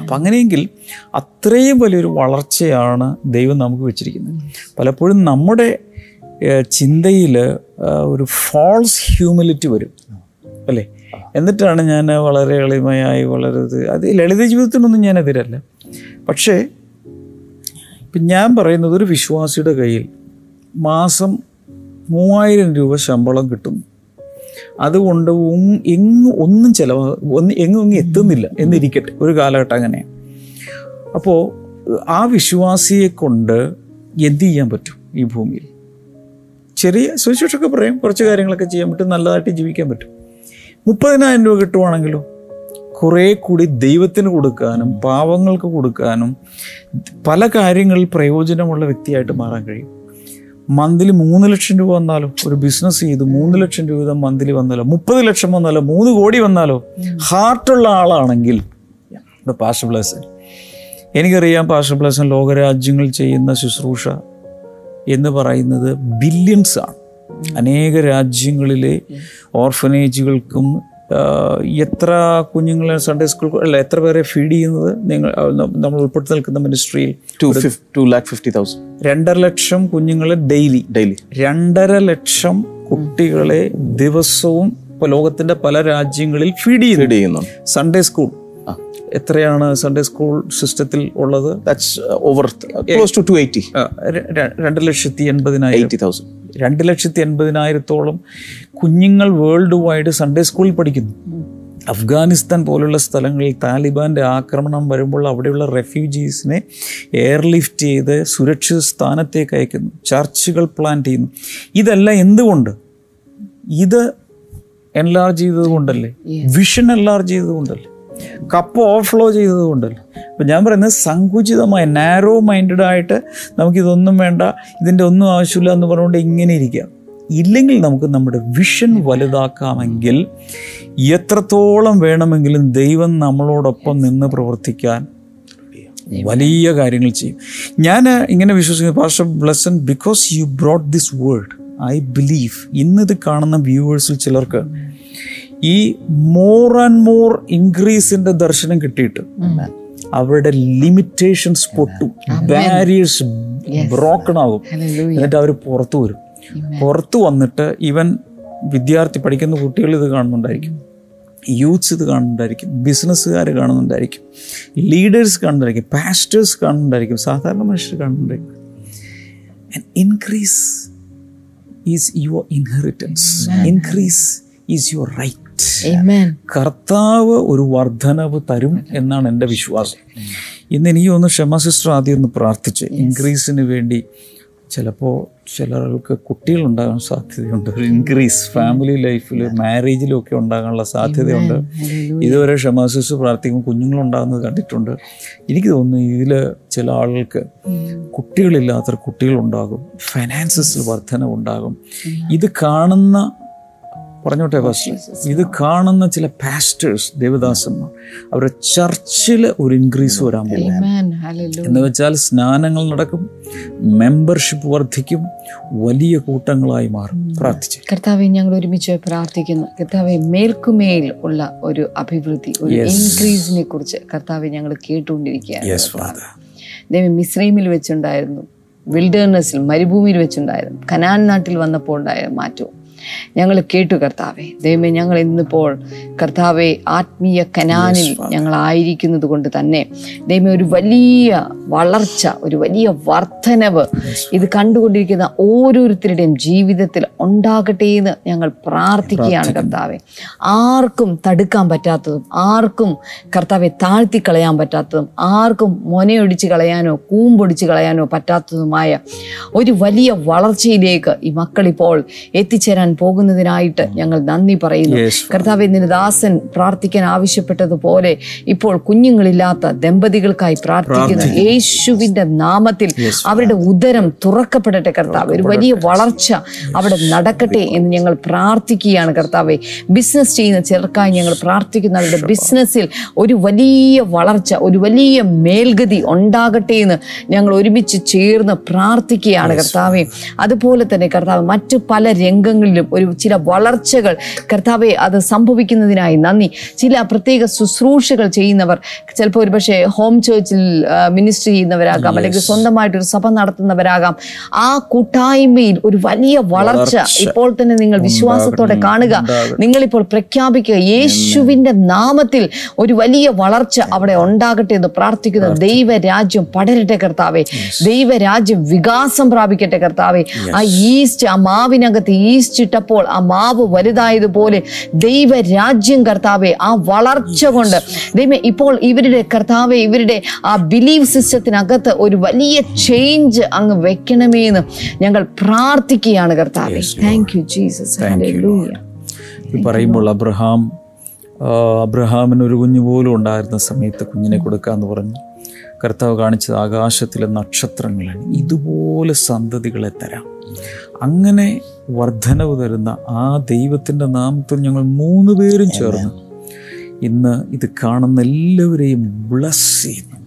അപ്പം അങ്ങനെയെങ്കിൽ അത്രയും വലിയൊരു വളർച്ചയാണ് ദൈവം നമുക്ക് വെച്ചിരിക്കുന്നത്. പലപ്പോഴും നമ്മുടെ ചിന്തയിൽ ഒരു ഫോൾസ് ഹ്യൂമിലിറ്റി വരും. അല്ലേ? എന്നിട്ടാണ് ഞാൻ വളരെ എളിമയായി വളരെ അത് ലളിത ജീവിതത്തിനൊന്നും ഞാൻ എതിരല്ല. പക്ഷേ ഇപ്പം ഞാൻ പറയുന്നത് ഒരു വിശ്വാസിയുടെ കയ്യിൽ മാസം മൂവായിരം രൂപ ശമ്പളം കിട്ടും. അതുകൊണ്ട് എങ്ങും ഒന്നും ചിലവ് ഒന്ന് എങ്ങും എങ്ങും എത്തുന്നില്ല എന്നിരിക്കട്ടെ. ഒരു കാലഘട്ടം അങ്ങനെയാണ്. അപ്പോൾ ആ വിശ്വാസിയെ കൊണ്ട് എന്ത് ചെയ്യാൻ പറ്റും ഈ ഭൂമിയിൽ? ചെറിയ സുവിശേഷമൊക്കെ പറയാം. കുറച്ച് കാര്യങ്ങളൊക്കെ ചെയ്യാൻ പറ്റും. നല്ലതായിട്ട് ജീവിക്കാൻ പറ്റും. മുപ്പതിനായിരം രൂപ കിട്ടുവാണെങ്കിലോ? കുറേ കൂടി ദൈവത്തിന് കൊടുക്കാനും പാവങ്ങൾക്ക് കൊടുക്കാനും പല കാര്യങ്ങളിൽ പ്രയോജനമുള്ള വ്യക്തിയായിട്ട് മാറാൻ കഴിയും. മന്ത്ലി മൂന്ന് ലക്ഷം രൂപ വന്നാലോ? ഒരു ബിസിനസ് ചെയ്ത് മൂന്ന് ലക്ഷം രൂപ മന്ത്ലി വന്നാലോ? മുപ്പത് ലക്ഷം വന്നാലോ? മൂന്ന് കോടി വന്നാലോ? ഹാർട്ടുള്ള ആളാണെങ്കിൽ പാഷ ബ്ലസൻ എനിക്കറിയാം പാഷ ബ്ലസൻ ലോകരാജ്യങ്ങൾ ചെയ്യുന്ന ശുശ്രൂഷ എന്ന് പറയുന്നത് ബില്യൺസ് ആണ്. അനേക രാജ്യങ്ങളിലെ ഓർഫനേജുകൾക്കും എത്ര കുഞ്ഞുങ്ങളെ സൺഡേ സ്കൂൾ അല്ല എത്ര പേരെ ഫീഡ് ചെയ്യുന്നത് നിങ്ങൾ നമ്മൾ ഉൾപ്പെടുത്തി നിൽക്കുന്ന മിനിസ്ട്രിയിൽ ടു ഫിഫ് ലാക്ക് ഫിഫ്റ്റി തൗസൻഡ് രണ്ടര ലക്ഷം കുഞ്ഞുങ്ങളെ ഡെയിലി ഡെയിലി രണ്ടര ലക്ഷം കുട്ടികളെ ദിവസവും ഇപ്പോൾ ലോകത്തിന്റെ പല രാജ്യങ്ങളിൽ ഫീഡ് ചെയ്യുന്നു. സൺഡേ സ്കൂൾ എത്രയാണ് സൺഡേ സ്കൂൾ സിസ്റ്റത്തിൽ ഉള്ളത്? That's over close to two eighty രണ്ട് ലക്ഷത്തി എൺപതിനായിരം. എയ്റ്റി തൗസൻഡ് രണ്ട് ലക്ഷത്തി എൺപതിനായിരത്തോളം കുഞ്ഞുങ്ങൾ വേൾഡ് വൈഡ് സൺഡേ സ്കൂളിൽ പഠിക്കുന്നു. അഫ്ഗാനിസ്ഥാൻ പോലുള്ള സ്ഥലങ്ങളിൽ താലിബാന്റെ ആക്രമണം വരുമ്പോൾ അവിടെയുള്ള റെഫ്യൂജീസിനെ എയർലിഫ്റ്റ് ചെയ്ത് സുരക്ഷിത സ്ഥാനത്തേക്ക് അയക്കുന്നു. ചർച്ചുകൾ പ്ലാൻ ചെയ്യുന്നു. ഇതെല്ലാം എന്തുകൊണ്ട്? ഇത് എൻലാർജ് ചെയ്തത് കൊണ്ടല്ലേ വിഷൻ എൻലാർജ് ചെയ്തത് കൊണ്ടല്ലേ കപ്പ് ഓവർഫ്ലോ ചെയ്തത് കൊണ്ടല്ലേ. അപ്പം ഞാൻ പറയുന്നത് സങ്കുചിതമായ നാരോ മൈൻഡഡ് ആയിട്ട് നമുക്കിതൊന്നും വേണ്ട ഇതിന്റെ ഒന്നും ആവശ്യമില്ല എന്ന് പറഞ്ഞുകൊണ്ട് ഇങ്ങനെ ഇരിക്കാം ഇല്ലെങ്കിൽ നമുക്ക് നമ്മുടെ വിഷൻ വലുതാക്കാമെങ്കിൽ എത്രത്തോളം വേണമെങ്കിലും ദൈവം നമ്മളോടൊപ്പം നിന്ന് പ്രവർത്തിക്കാൻ വലിയ കാര്യങ്ങൾ ചെയ്യും. ഞാൻ ഇങ്ങനെ വിശ്വസിക്കുന്നു pastor Blessan because you brought this world I believe ഇന്നിത് കാണുന്ന വ്യൂവേഴ്സിൽ ചിലർക്ക് ഈ മോർ ആൻഡ് മോർ ഇൻക്രീസിന്റെ ദർശനം കിട്ടിയിട്ട് അവരുടെ ലിമിറ്റേഷൻസ് പൊട്ടും. ബാരിയേഴ്സ് ബ്രോക്കൺ ആകും. എന്നിട്ട് അവർ പുറത്തു വരും. പുറത്തു വന്നിട്ട് ഇവൻ വിദ്യാർത്ഥി പഠിക്കുന്ന കുട്ടികൾ ഇത് കാണുന്നുണ്ടായിരിക്കും. യൂത്ത്സ് ഇത് കാണുന്നുണ്ടായിരിക്കും. ബിസിനസ്സുകാർ കാണുന്നുണ്ടായിരിക്കും. ലീഡേഴ്സ് കാണുന്നുണ്ടായിരിക്കും. പാസ്റ്റേഴ്സ് കാണുന്നുണ്ടായിരിക്കും. സാധാരണ മനുഷ്യർ കാണുന്നുണ്ടായിരിക്കും. And increase is your inheritance increase is your right. കർത്താവ് ഒരു വർധനവ് തരും എന്നാണ് എന്റെ വിശ്വാസം. ഇന്ന് എനിക്ക് ഒന്ന് ക്ഷമ സിസ്റ്റർ ആദ്യം ഒന്ന് പ്രാർത്ഥിച്ച്. ഇൻക്രീസിന് വേണ്ടി ചിലപ്പോൾ ചിലർക്ക് കുട്ടികളുണ്ടാകാൻ സാധ്യതയുണ്ട്. ഒരു ഇൻക്രീസ് ഫാമിലി ലൈഫിൽ മാരേജിലും ഒക്കെ ഉണ്ടാകാനുള്ള സാധ്യതയുണ്ട്. ഇതുവരെ ക്ഷമാസിസ് പ്രാർത്ഥിക്കുമ്പോൾ കുഞ്ഞുങ്ങളുണ്ടാകുന്നത് കണ്ടിട്ടുണ്ട്. എനിക്ക് തോന്നുന്നു ഇതിൽ ചില ആളുകൾക്ക് കുട്ടികളില്ലാത്ത കുട്ടികളുണ്ടാകും. ഫൈനാൻസസിൽ വർധന ഉണ്ടാകും ഇത് കാണുന്ന പറഞ്ഞോട്ടെ ഫസ്റ്റ് ഇത് കാണുന്ന ചില പാസ്റ്റേഴ്സ് ദേവദാസന്മാർ അവരുടെ ചർച്ചിൽ ഒരു ഇൻക്രീസ് വരാൻ പോകും. എന്ന് വെച്ചാൽ സ്നാനങ്ങൾ നടക്കും മെമ്പർഷിപ്പ് വർദ്ധിക്കും വലിയ കൂട്ടങ്ങളായി മാറും. പ്രാർത്ഥിച്ചു. കർത്താവെ ഞങ്ങൾ ഒരുമിച്ച് പ്രാർത്ഥിക്കുന്നു. കർത്താവെ മേൽക്കുമേൽ ഉള്ള ഒരു അഭിവൃദ്ധി ഒരു ഇൻക്രീസിനെ കുറിച്ച് കർത്താവെ ഞങ്ങൾ കേട്ടുകൊണ്ടിരിക്കുകയാണ്. ദൈവം മിസ്രൈമിൽ വെച്ചുണ്ടായിരുന്നു വിൽഡേർനെസ്സിൽ മരുഭൂമിയിൽ വെച്ചുണ്ടായിരുന്നു കനാൻ നാട്ടിൽ വന്നപ്പോൾ ഉണ്ടായ മാറ്റവും. ഞങ്ങൾ കേട്ടു കർത്താവെ. ദൈവമേ ഞങ്ങൾ ഇന്നിപ്പോൾ കർത്താവെ ആത്മീയ കനാനിൽ ഞങ്ങളായിരിക്കുന്നത് കൊണ്ട് തന്നെ ദൈവമേ ഒരു വലിയ വളർച്ച ഒരു വലിയ വർധനവ് ഇത് കണ്ടുകൊണ്ടിരിക്കുന്ന ഓരോരുത്തരുടെയും ജീവിതത്തിൽ ഉണ്ടാകട്ടെ എന്ന് ഞങ്ങൾ പ്രാർത്ഥിക്കുകയാണ് കർത്താവെ. ആർക്കും തടുക്കാൻ പറ്റാത്തതും ആർക്കും കർത്താവെ താഴ്ത്തി കളയാൻ പറ്റാത്തതും ആർക്കും മൊനയൊടിച്ച് കളയാനോ കൂമ്പൊടിച്ച് കളയാനോ പറ്റാത്തതുമായ ഒരു വലിയ വളർച്ചയിലേക്ക് ഈ മക്കളിപ്പോൾ എത്തിച്ചേരാൻ പോകുന്നതിനായിട്ട് ഞങ്ങൾ നന്ദി പറയുന്നു. കർത്താവ് നിന്റെ ദാസൻ പ്രാർത്ഥിക്കാൻ ആവശ്യപ്പെട്ടതുപോലെ ഇപ്പോൾ കുഞ്ഞുങ്ങളില്ലാത്ത ദമ്പതികൾക്കായി പ്രാർത്ഥിക്കുന്നു യേശുവിന്റെ നാമത്തിൽ അവരുടെ ഉദരം തുറക്കപ്പെടട്ടെ കർത്താവ്. ഒരു വലിയ വളർച്ച അവിടെ നടക്കട്ടെ എന്ന് ഞങ്ങൾ പ്രാർത്ഥിക്കുകയാണ് കർത്താവെ. ബിസിനസ് ചെയ്യുന്ന ചിലർക്കായി ഞങ്ങൾ പ്രാർത്ഥിക്കുന്ന അവരുടെ ബിസിനസ്സിൽ ഒരു വലിയ വളർച്ച ഒരു വലിയ മേൽഗതി ഉണ്ടാകട്ടെ എന്ന് ഞങ്ങൾ ഒരുമിച്ച് ചേർന്ന് പ്രാർത്ഥിക്കുകയാണ് കർത്താവെ. അതുപോലെ തന്നെ കർത്താവ് മറ്റു പല രംഗങ്ങളിലും ഒരു ചില വളർച്ചകൾ കർത്താവെ അത് സംഭവിക്കുന്നതിനായി നന്ദി. ചില പ്രത്യേക ശുശ്രൂഷകൾ ചെയ്യുന്നവർ ചിലപ്പോൾ ഒരുപക്ഷെ ഹോം ചേർച്ചിൽ മിനിസ്റ്റർ ചെയ്യുന്നവരാകാം അല്ലെങ്കിൽ സ്വന്തമായിട്ടൊരു സഭ നടത്തുന്നവരാകാം. ആ കൂട്ടായ്മയിൽ ഒരു വലിയ വളർച്ച ഇപ്പോൾ തന്നെ നിങ്ങൾ വിശ്വാസത്തോടെ കാണുക. നിങ്ങളിപ്പോൾ പ്രഖ്യാപിക്കുക യേശുവിന്റെ നാമത്തിൽ ഒരു വലിയ വളർച്ച അവിടെ ഉണ്ടാകട്ടെ എന്ന് പ്രാർത്ഥിക്കുന്ന ദൈവരാജ്യം പടരട്ടെ കർത്താവെ. ദൈവരാജ്യം വികാസം പ്രാപിക്കട്ടെ കർത്താവെ. ആ ഈസ്റ്റ് ആ മാവിനകത്ത് ഈസ്റ്റ് ഇട്ടപ്പോൾ ആ മാവ് വലുതായതുപോലെ ദൈവരാജ്യം കർത്താവെ ആ വളർച്ച കൊണ്ട്. ദൈവം ഇപ്പോൾ ഇവരുടെ കർത്താവെ ഇവരുടെ ആ ബിലീവ് സിസ്റ്റത്തിനകത്ത് ഒരു വലിയ ചേഞ്ച് അങ്ങ് വെക്കണമേ എന്ന് ഞങ്ങൾ പ്രാർത്ഥിക്കുകയാണ് കർത്താവെ. താങ്ക് യു ജീസസ് പറയുമ്പോൾ അബ്രഹാം അബ്രഹാമിന് ഒരു കുഞ്ഞു പോലും ഉണ്ടായിരുന്ന സമയത്ത് കുഞ്ഞിനെ കൊടുക്കാന്ന് പറഞ്ഞു. കർത്താവ് കാണിച്ചത് ആകാശത്തിലെ നക്ഷത്രങ്ങളാണ്. ഇതുപോലെ സന്തതികളെ തരാം. അങ്ങനെ വർധനവ് തരുന്ന ആ ദൈവത്തിന്റെ നാമത്തിൽ ഞങ്ങൾ മൂന്ന് പേരും ചേർന്ന് ഇന്ന് ഇത് കാണുന്ന എല്ലാവരെയും ബ്ലസ് ചെയ്യുന്നു.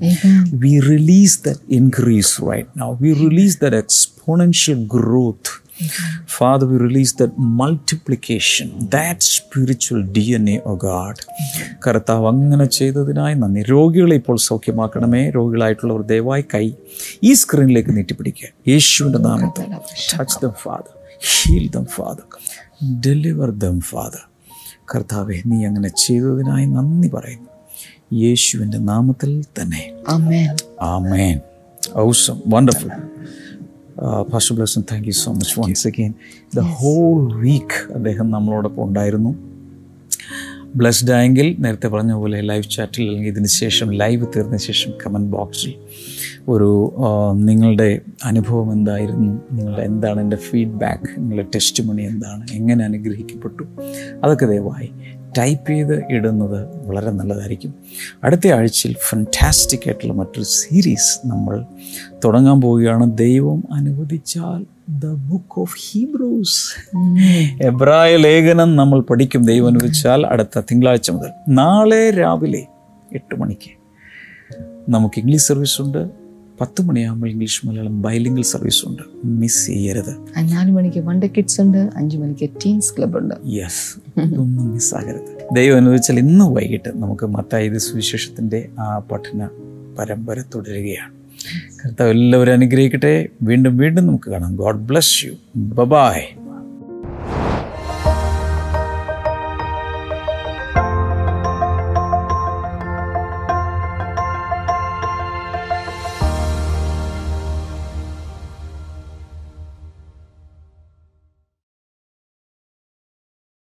We release that increase right now we release that exponential growth. Father, we release that multiplication, that spiritual DNA, oh God. കർത്താവ് അങ്ങനെ ചെയ്തതിനായി നന്ദി. രോഗികളെ ഇപ്പോൾ സൗഖ്യമാക്കണമേ. രോഗികളായിട്ടുള്ളവർ ദയവായി കൈ ഈ സ്ക്രീനിലേക്ക് നീട്ടിപ്പിടിക്കുക. യേശുവിന്റെ നാമത്തിൽ. Touch them Father heal them Father deliver them Father കർത്താവെ നീ അങ്ങനെ ചെയ്തതിനായി നന്ദി പറയുന്നു. യേശുവിന്റെ നാമത്തിൽ തന്നെ. ആമേൻ ആമേൻ awesome wonderful first thank thank you so much again. The the whole week അദ്ദേഹം നമ്മളോടൊപ്പം ഉണ്ടായിരുന്നു. ബ്ലസ്ഡ് ആയെങ്കിൽ നേരത്തെ പറഞ്ഞ പോലെ ലൈവ് ചാറ്റിൽ അല്ലെങ്കിൽ ഇതിന് ശേഷം ലൈവ് തീർന്ന ശേഷം കമന്റ് ബോക്സിൽ ഒരു നിങ്ങളുടെ അനുഭവം എന്തായിരുന്നു? നിങ്ങളുടെ എന്താണ് എന്റെ ഫീഡ്ബാക്ക് നിങ്ങളുടെ ടെസ്റ്റ് മണി എന്താണ്? എങ്ങനെ അനുഗ്രഹിക്കപ്പെട്ടു? അതൊക്കെ ദയവായി ടൈപ്പ് ചെയ്ത് ഇടുന്നത് വളരെ നല്ലതായിരിക്കും. അടുത്ത ആഴ്ചയിൽ ഫണ്ടാസ്റ്റിക് ആയിട്ടുള്ള മറ്റൊരു സീരീസ് നമ്മൾ തുടങ്ങാൻ പോവുകയാണ്. ദൈവം അനുവദിച്ചാൽ ദ ബുക്ക് ഓഫ് ഹീബ്രൂസ് എബ്രായ ലേഖനം നമ്മൾ പഠിക്കും. ദൈവം അനുവദിച്ചാൽ അടുത്ത തിങ്കളാഴ്ച മുതൽ. നാളെ രാവിലെ എട്ട് മണിക്ക്. നമുക്ക് ഇംഗ്ലീഷ് സർവീസ് ഉണ്ട്. പത്ത് മണിയാകുമ്പോൾ ഇംഗ്ലീഷ് മലയാളം ബൈലിംഗൽ സർവീസ് ഉണ്ട്. മിസ് ചെയ്യരുത്. നാല് മണിക്ക് വണ്ട കിഡ്സ് ഉണ്ട് അഞ്ചു മണിക്ക് ടീൻസ് ക്ലബ് ഉണ്ട്. യെസ് ഇതൊന്നും മിസ്സാകരുത് ദൈവം അനുവദിച്ചാൽ ഇന്ന് വൈകിട്ട് നമുക്ക് മത്തായത് സുവിശേഷത്തിന്റെ ആ പഠന പരമ്പര തുടരുകയാണ്. കർത്താവ് എല്ലാവരും അനുഗ്രഹിക്കട്ടെ. വീണ്ടും വീണ്ടും നമുക്ക് കാണാം. God bless you bye-bye